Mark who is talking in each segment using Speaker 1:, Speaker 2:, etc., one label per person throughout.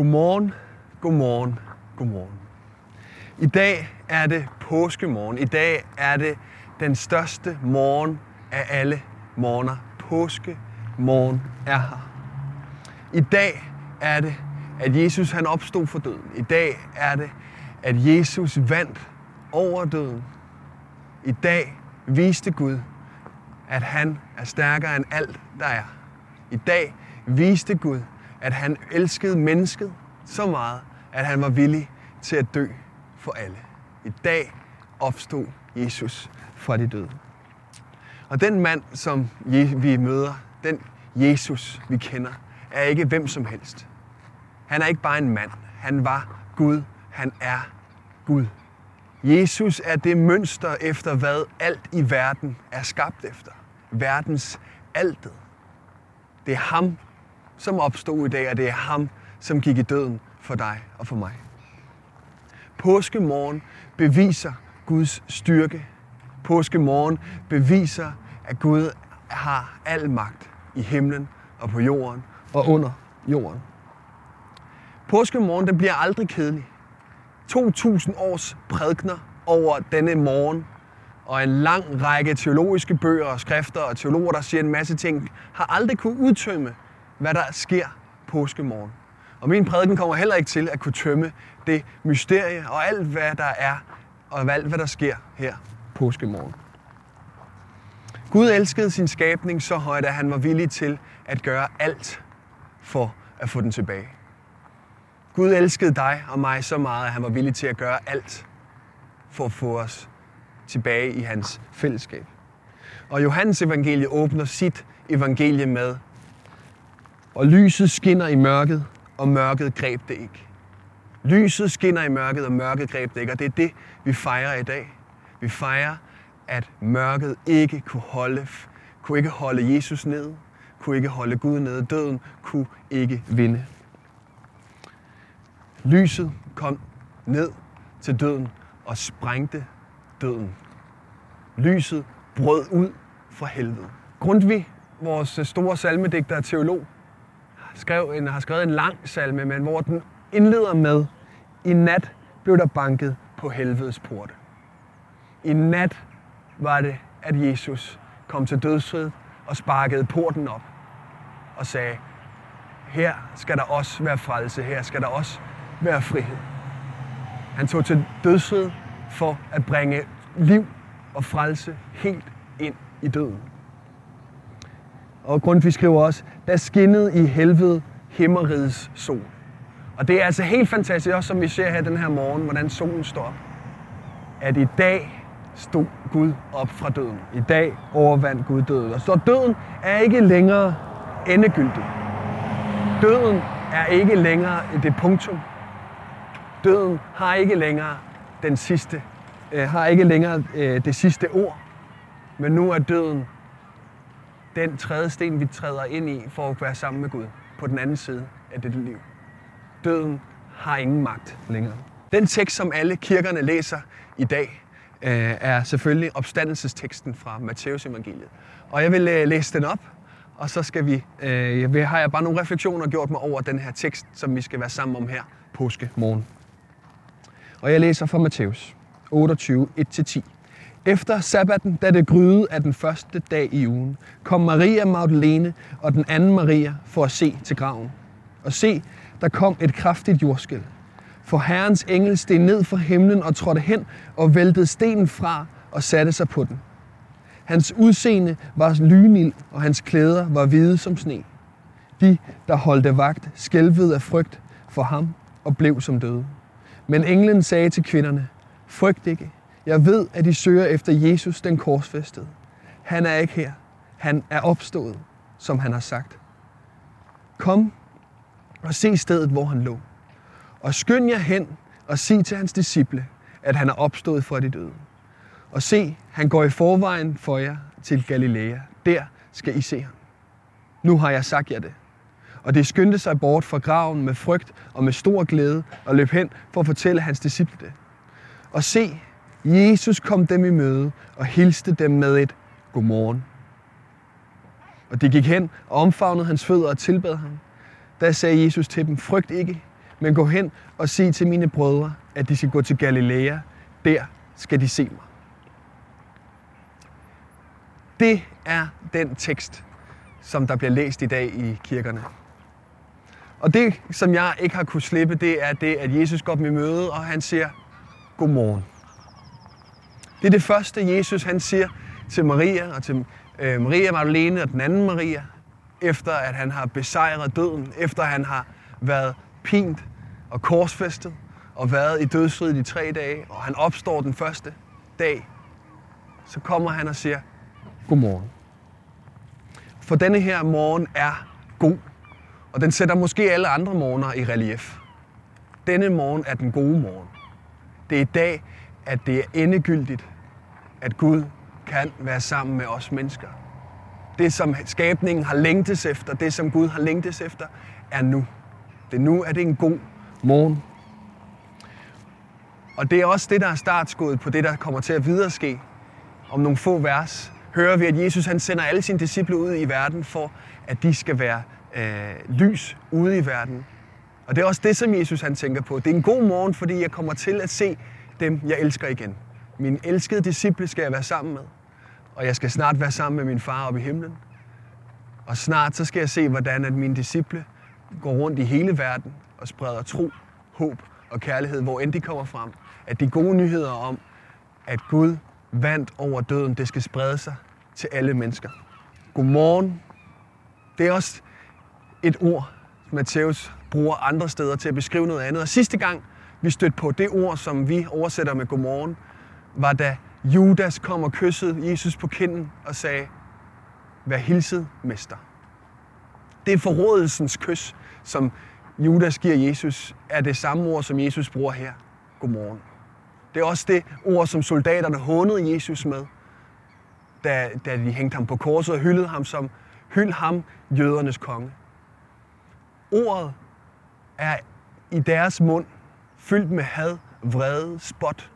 Speaker 1: Godmorgen, godmorgen, godmorgen. I dag er det påskemorgen. I dag er det den største morgen af alle morgener. Påskemorgen er her. I dag er det, at Jesus han opstod for døden. I dag er det, at Jesus vandt over døden. I dag viste Gud, at han er stærkere end alt, der er. I dag viste Gud, at han elskede mennesket så meget, at han var villig til at dø for alle. I dag opstod Jesus fra de døde. Og den mand, som vi møder, den Jesus, vi kender, er ikke hvem som helst. Han er ikke bare en mand. Han var Gud. Han er Gud. Jesus er det mønster efter, hvad alt i verden er skabt efter. Verdens altet. Det er ham, som opstod i dag, og det er ham, som gik i døden for dig og for mig. Påskemorgen beviser Guds styrke. Påskemorgen beviser, at Gud har al magt i himlen og på jorden og under jorden. Påskemorgen den bliver aldrig kedelig. 2000 års prædikner over denne morgen og en lang række teologiske bøger og skrifter og teologer, der siger en masse ting, har aldrig kunne udtømme, hvad der sker påskemorgen. Og min prædiken kommer heller ikke til at kunne tømme det mysterie og alt, hvad der er, og alt, hvad der sker her påskemorgen. Gud elskede sin skabning så højt, at han var villig til at gøre alt for at få den tilbage. Gud elskede dig og mig så meget, at han var villig til at gøre alt for at få os tilbage i hans fællesskab. Og Johannes evangelie åbner sit evangelie med, og lyset skinner i mørket, og mørket greb det ikke. Lyset skinner i mørket, og mørket greb det ikke. Og det er det, vi fejrer i dag. Vi fejrer, at mørket ikke kunne holde, kunne ikke holde Jesus ned, kunne ikke holde Gud nede. Døden kunne ikke vinde. Lyset kom ned til døden og sprængte døden. Lyset brød ud fra helvede. Grundtvig, vores store salmedigter og teolog, skrev en, har skrevet en lang salme, men hvor den indleder med, i nat blev der banket på helvedes porte. I nat var det, at Jesus kom til dødsrid og sparkede porten op og sagde, her skal der også være frelse, her skal der også være frihed. Han tog til dødsrid for at bringe liv og frelse helt ind i døden. Og Grundtvig skriver også, der skinnede i helvede himmerigets sol. Og det er altså helt fantastisk, også som vi ser her den her morgen, hvordan solen står op. At i dag stod Gud op fra døden. I dag overvandt Gud døden. Og så døden er ikke længere endegyldig. Døden er ikke længere det punktum. Døden har ikke længere den sidste, øh, har ikke længere øh, det sidste ord. Men nu er døden den tredje sten, vi træder ind i for at være sammen med Gud på den anden side af dette liv. Døden har ingen magt længere. Den tekst, som alle kirkerne læser i dag, øh, er selvfølgelig opstandelsesteksten fra Matteus evangeliet. Og jeg vil øh, læse den op, og så skal vi, øh, har jeg bare nogle refleksioner gjort mig over den her tekst, som vi skal være sammen om her påske morgen. Og jeg læser fra Matteus 28, 1-10. Efter sabbaten, da det gryede af den første dag i ugen, kom Maria Magdalene og den anden Maria for at se til graven. Og se, der kom et kraftigt jordskæl. For Herrens engel steg ned fra himlen og trådte hen og væltede stenen fra og satte sig på den. Hans udseende var lynild, og hans klæder var hvide som sne. De, der holdte vagt, skælvede af frygt for ham og blev som døde. Men englen sagde til kvinderne, frygt ikke, jeg ved, at I søger efter Jesus, den korsfæstede. Han er ikke her. Han er opstået, som han har sagt. Kom og se stedet, hvor han lå. Og skynd jer hen og sig til hans disciple, at han er opstået fra de døde. Og se, han går i forvejen for jer til Galilea. Der skal I se ham. Nu har jeg sagt jer det. Og det skyndte sig bort fra graven med frygt og med stor glæde og løb hen for at fortælle hans disciple det. Og se, Jesus kom dem i møde og hilste dem med et godmorgen. Og de gik hen og omfavnede hans fødder og tilbad ham. Da sagde Jesus til dem, frygt ikke, men gå hen og sig til mine brødre, at de skal gå til Galilea. Der skal de se mig. Det er den tekst, som der bliver læst i dag i kirkerne. Og det, som jeg ikke har kunne slippe, det er det, at Jesus går dem i møde, og han siger, godmorgen. Det er det første, Jesus han siger til Maria og til øh, Maria Magdalene og den anden Maria, efter at han har besejret døden, efter han har været pint og korsfæstet og været i dødsriget i tre dage, og han opstår den første dag, så kommer han og siger, godmorgen. For denne her morgen er god, og den sætter måske alle andre morgener i relief. Denne morgen er den gode morgen. Det er i dag, at det er endegyldigt, at Gud kan være sammen med os mennesker. Det, som skabningen har længtes efter, det, som Gud har længtes efter, er nu. Det nu, er det en god morgen. Og det er også det, der er startskuddet på det, der kommer til at videre ske. Om nogle få vers hører vi, at Jesus han sender alle sine disciple ud i verden for, at de skal være øh, lys ude i verden. Og det er også det, som Jesus han tænker på. Det er en god morgen, fordi jeg kommer til at se dem, jeg elsker igen. Min elskede disciple skal jeg være sammen med. Og jeg skal snart være sammen med min far oppe i himlen. Og snart så skal jeg se, hvordan at mine disciple går rundt i hele verden og spreder tro, håb og kærlighed, hvor end de kommer frem. At de gode nyheder om, at Gud vandt over døden, det skal sprede sig til alle mennesker. Godmorgen. Det er også et ord, Matthæus bruger andre steder til at beskrive noget andet. Og sidste gang, vi stødte på det ord, som vi oversætter med godmorgen, var da Judas kom og kyssede Jesus på kinden og sagde, vær hilset, mester. Det er forrådelsens kys, som Judas giver Jesus, er det samme ord, som Jesus bruger her. Godmorgen. Det er også det ord, som soldaterne hånede Jesus med, da, da de hængte ham på korset og hyldede ham som, hyld ham, jødernes konge. Ordet er i deres mund fyldt med had, vrede, spot,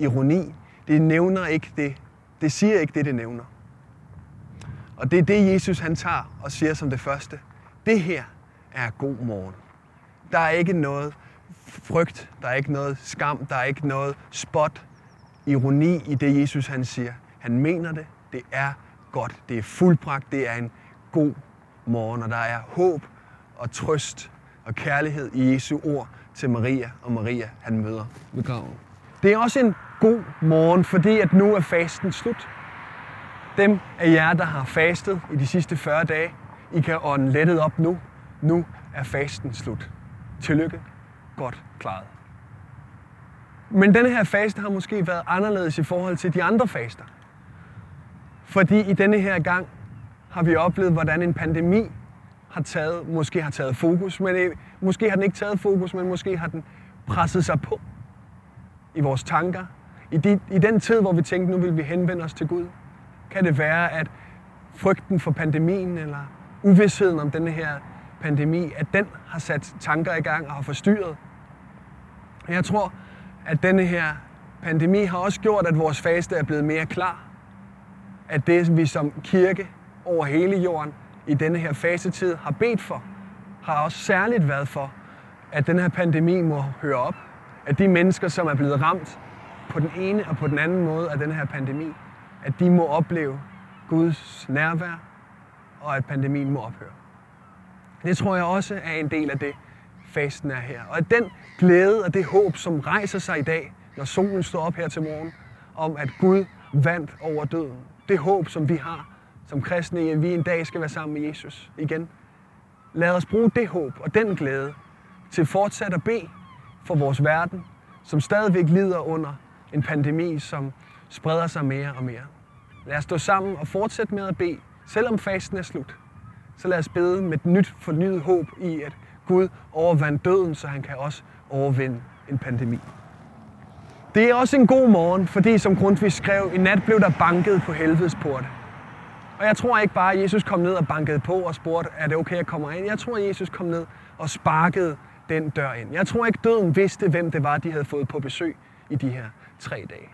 Speaker 1: ironi. Det nævner ikke det. Det siger ikke det, det nævner. Og det er det, Jesus han tager og siger som det første. Det her er god morgen. Der er ikke noget frygt, der er ikke noget skam, der er ikke noget spot, ironi i det, Jesus han siger. Han mener det. Det er godt. Det er fuldbragt. Det er en god morgen, og der er håb og trøst og kærlighed i Jesu ord til Maria og Maria, han møder ved graven. Det er også en god morgen, fordi at nu er fasten slut. Dem af jer, der har fastet i de sidste 40 dage, I kan ånde lettet op nu. Nu er fasten slut. Tillykke. Godt klaret. Men denne her faste har måske været anderledes i forhold til de andre faster. Fordi i denne her gang har vi oplevet, hvordan en pandemi har taget, måske har taget fokus, men øh, måske har den ikke taget fokus, men måske har den presset sig på i vores tanker. I, de, I den tid, hvor vi tænkte, nu vil vi henvende os til Gud, kan det være, at frygten for pandemien eller uvidsheden om denne her pandemi, at den har sat tanker i gang og har forstyrret. Jeg tror, at denne her pandemi har også gjort, at vores faste er blevet mere klar. At det, vi som kirke over hele jorden i denne her fasetid har bedt for, har også særligt været for, at den her pandemi må høre op. At de mennesker, som er blevet ramt på den ene og på den anden måde af den her pandemi, at de må opleve Guds nærvær, og at pandemien må ophøre. Det tror jeg også er en del af det, fasten er her. Og at den glæde og det håb, som rejser sig i dag, når solen står op her til morgen, om at Gud vandt over døden. Det håb, som vi har som kristne, at vi en dag skal være sammen med Jesus igen. Lad os bruge det håb og den glæde til fortsat at bede for vores verden, som stadigvæk lider under en pandemi, som spreder sig mere og mere. Lad os stå sammen og fortsætte med at bede, selvom fasten er slut. Så lad os bede med et nyt fornyet håb i, at Gud overvandt døden, så han kan også overvinde en pandemi. Det er også en god morgen, fordi som Grundtvig skrev, i nat blev der banket på helvedes port. Og jeg tror ikke bare, at Jesus kom ned og bankede på og spurgte, er det okay, at jeg kommer ind? Jeg tror, at Jesus kom ned og sparkede den dør ind. Jeg tror ikke, døden vidste, hvem det var, de havde fået på besøg i de her tre dage.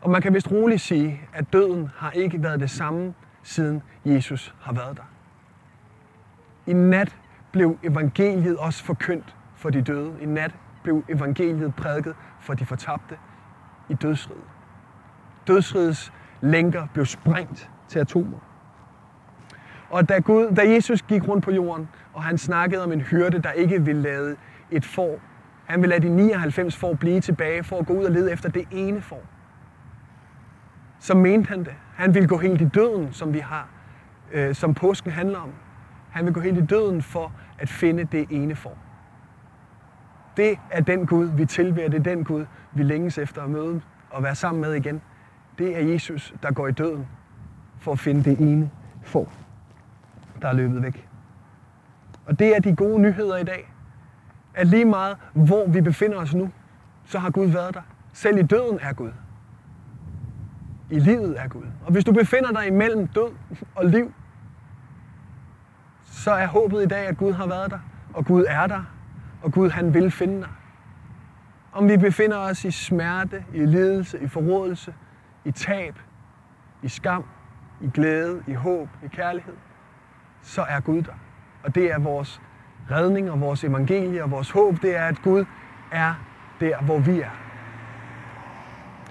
Speaker 1: Og man kan vist roligt sige, at døden har ikke været det samme, siden Jesus har været der. I nat blev evangeliet også forkyndt for de døde. I nat blev evangeliet prædiket for de fortabte i dødsriget. Dødsrigets lænker blev sprængt til atomer. Og da, Gud, da Jesus gik rundt på jorden, og han snakkede om en hyrde, der ikke ville lade et får, han vil lade de 99 får blive tilbage for at gå ud og lede efter det ene får. Så mente han det. Han vil gå helt i døden, som vi har, øh, som påsken handler om. Han vil gå helt i døden for at finde det ene får. Det er den Gud, vi tilbærer. Det er den Gud, vi længes efter at møde og være sammen med igen. Det er Jesus, der går i døden for at finde det ene får, der er løbet væk. Og det er de gode nyheder i dag. At lige meget, hvor vi befinder os nu, så har Gud været der. Selv i døden er Gud. I livet er Gud. Og hvis du befinder dig imellem død og liv, så er håbet i dag, at Gud har været der, og Gud er der, og Gud han vil finde dig. Om vi befinder os i smerte, i lidelse, i forrådelse, i tab, i skam, i glæde, i håb, i kærlighed, så er Gud der. Og det er vores redning og vores evangelie og vores håb, det er, at Gud er der, hvor vi er.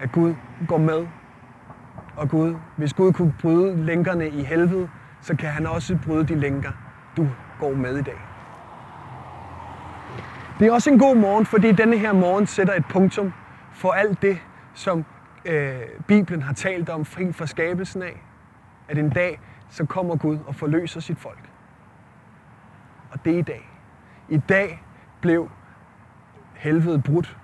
Speaker 1: At Gud går med. Og Gud, hvis Gud kunne bryde lænkerne i helvede, så kan han også bryde de lænker, du går med i dag. Det er også en god morgen, fordi denne her morgen sætter et punktum for alt det, som øh, Bibelen har talt om fri fra skabelsen af. At en dag, så kommer Gud og forløser sit folk. Og det er i dag. I dag blev helvede brudt.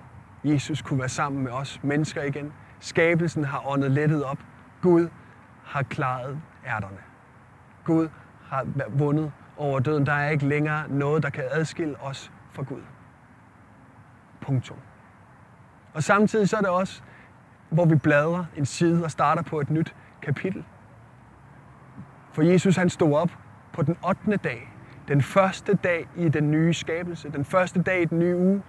Speaker 1: Jesus kunne være sammen med os mennesker igen. Skabelsen har åndet lettet op. Gud har klaret ærterne. Gud har vundet over døden. Der er ikke længere noget, der kan adskille os fra Gud. Punktum. Og samtidig så er det også, hvor vi bladrer en side og starter på et nyt kapitel. For Jesus han stod op på den 8. dag, den første dag i den nye skabelse, den første dag i den nye uge.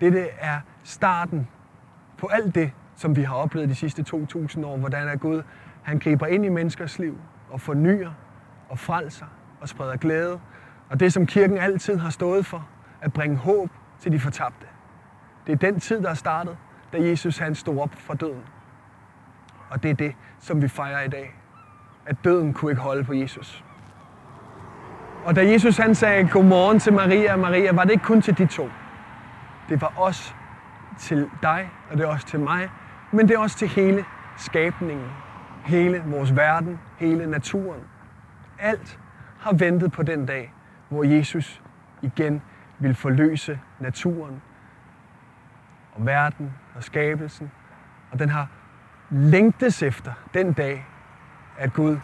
Speaker 1: Dette er starten på alt det, som vi har oplevet de sidste 2.000 år, hvordan er Gud, han griber ind i menneskers liv og fornyer og frelser og spreder glæde. Og det, som kirken altid har stået for, at bringe håb til de fortabte. Det er den tid, der er startet, da Jesus han stod op fra døden. Og det er det, som vi fejrer i dag. At døden kunne ikke holde på Jesus. Og da Jesus han sagde godmorgen til Maria og Maria, var det ikke kun til de to. Det var også til dig, og det er også til mig, men det er også til hele skabningen, hele vores verden, hele naturen. Alt har ventet på den dag, hvor Jesus igen vil forløse naturen og verden og skabelsen. Og den har længtes efter den dag, at Gud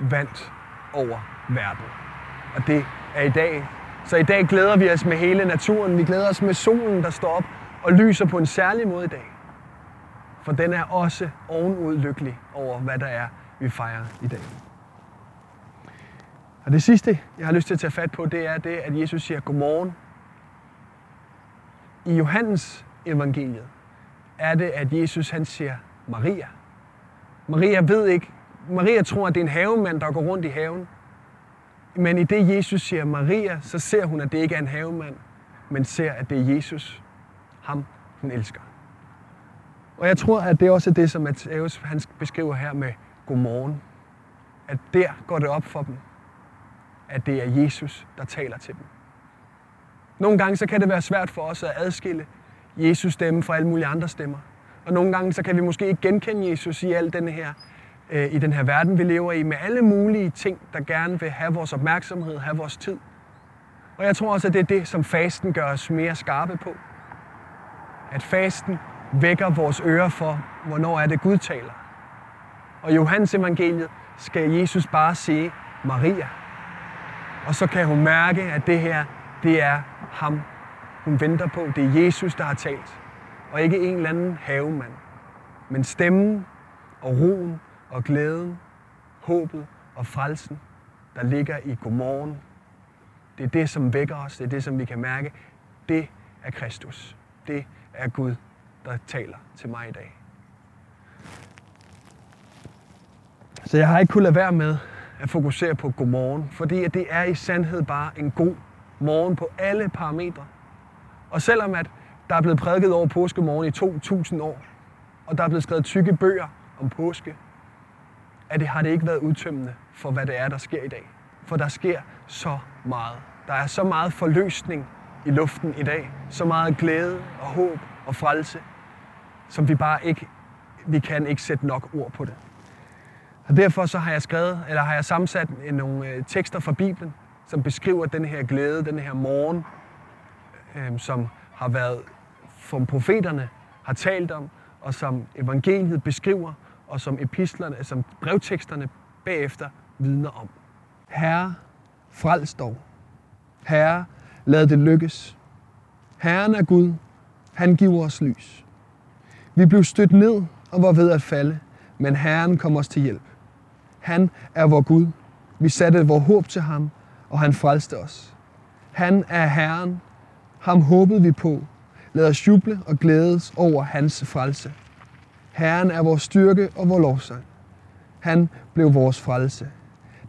Speaker 1: vandt over verden. Og det er i dag. Så i dag glæder vi os med hele naturen. Vi glæder os med solen, der står op og lyser på en særlig måde i dag. For den er også ovenud lykkelig over, hvad der er, vi fejrer i dag. Og det sidste, jeg har lyst til at tage fat på, det er det, at Jesus siger godmorgen. I Johannes evangeliet er det, at Jesus han siger Maria. Maria ved ikke, Maria tror, at det er en havemand, der går rundt i haven. Men i det Jesus siger Maria, så ser hun, at det ikke er en havemand, men ser, at det er Jesus, ham hun elsker. Og jeg tror, at det også er det, som Matthæus han beskriver her med godmorgen. At der går det op for dem, at det er Jesus, der taler til dem. Nogle gange så kan det være svært for os at adskille Jesus stemme fra alle mulige andre stemmer. Og nogle gange så kan vi måske ikke genkende Jesus i al den her, øh, i den her verden, vi lever i, med alle mulige ting, der gerne vil have vores opmærksomhed, have vores tid. Og jeg tror også, at det er det, som fasten gør os mere skarpe på. At fasten vækker vores ører for, hvornår er det Gud taler. Og i Johannes evangeliet skal Jesus bare sige Maria. Og så kan hun mærke, at det her, det er ham, hun venter på. Det er Jesus, der har talt. Og ikke en eller anden havemand. Men stemmen og roen og glæden, håbet og frelsen, der ligger i godmorgen. Det er det, som vækker os. Det er det, som vi kan mærke. Det er Kristus. Det er Gud, der taler til mig i dag. Så jeg har ikke kunnet lade være med at fokusere på godmorgen, fordi det er i sandhed bare en god morgen på alle parametre. Og selvom at der er blevet prædiket over påskemorgen i 2000 år, og der er blevet skrevet tykke bøger om påske, at det har det ikke været udtømmende for, hvad det er, der sker i dag. For der sker så meget. Der er så meget forløsning i luften i dag. Så meget glæde og håb og frelse, som vi bare ikke, vi kan ikke sætte nok ord på det. Og derfor så har jeg skrevet, eller har jeg sammensat nogle øh, tekster fra Bibelen, som beskriver den her glæde, den her morgen, øh, som har været, som profeterne har talt om, og som evangeliet beskriver, og som epistlerne, som brevteksterne bagefter vidner om. Herre, frels dog. Herre, lad det lykkes. Herren er Gud. Han giver os lys. Vi blev stødt ned og var ved at falde, men Herren kom os til hjælp. Han er vor Gud. Vi satte vor håb til ham, og han frelste os. Han er Herren. Ham håbede vi på. Lad os juble og glædes over hans frelse. Herren er vores styrke og vores lovsang. Han blev vores frelse.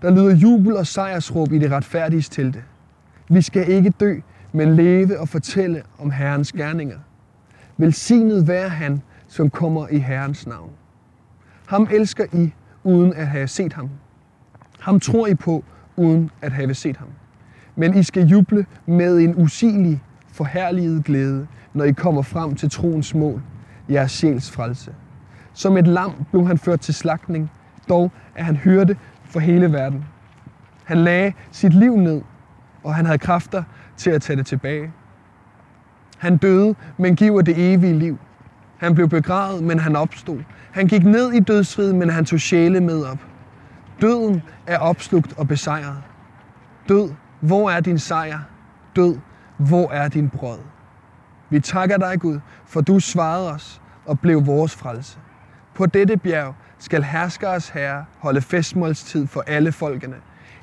Speaker 1: Der lyder jubel og sejrsråb i det retfærdige telte. Vi skal ikke dø, men leve og fortælle om Herrens gerninger. Velsignet være han, som kommer i Herrens navn. Ham elsker I, uden at have set ham. Ham tror I på, uden at have set ham. Men I skal juble med en usigelig, forherliget glæde, når I kommer frem til troens mål, jeres sjæls frelse. Som et lam blev han ført til slagtning, dog er han hørte for hele verden. Han lagde sit liv ned, og han havde kræfter til at tage det tilbage. Han døde, men giver det evige liv. Han blev begravet, men han opstod. Han gik ned i dødsriget, men han tog sjæle med op. Døden er opslugt og besejret. Død, hvor er din sejr? Død, hvor er din brød? Vi takker dig, Gud, for du svarede os og blev vores frelse. På dette bjerg skal herskeres herre holde festmålstid for alle folkene.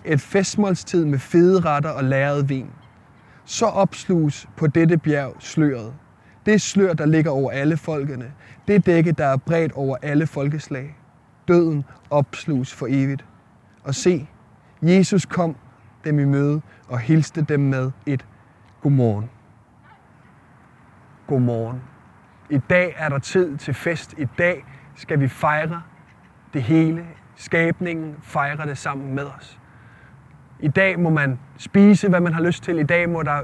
Speaker 1: Et festmålstid med fede retter og læret vin. Så opsluges på dette bjerg sløret. Det slør, der ligger over alle folkene. Det dække, der er bredt over alle folkeslag. Døden opsluges for evigt. Og se, Jesus kom dem i møde og hilste dem med et godmorgen. Godmorgen. I dag er der tid til fest. I dag skal vi fejre det hele. Skabningen fejrer det sammen med os. I dag må man spise, hvad man har lyst til. I dag må, der,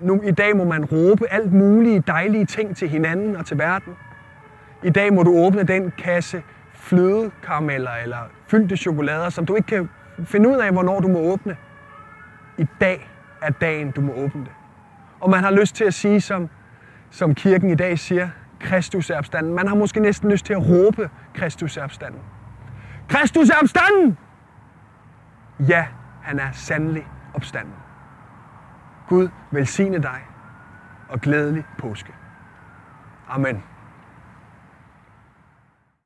Speaker 1: nu, i dag må man råbe alt mulige dejlige ting til hinanden og til verden. I dag må du åbne den kasse flødekarameller eller fyldte chokolader, som du ikke kan finde ud af, hvornår du må åbne. I dag er dagen, du må åbne det. Og man har lyst til at sige, som, som kirken i dag siger, Kristus er opstanden. Man har måske næsten lyst til at råbe, Kristus er opstanden. Kristus er opstanden! Ja, han er sandelig opstanden. Gud velsigne dig og glædelig påske. Amen.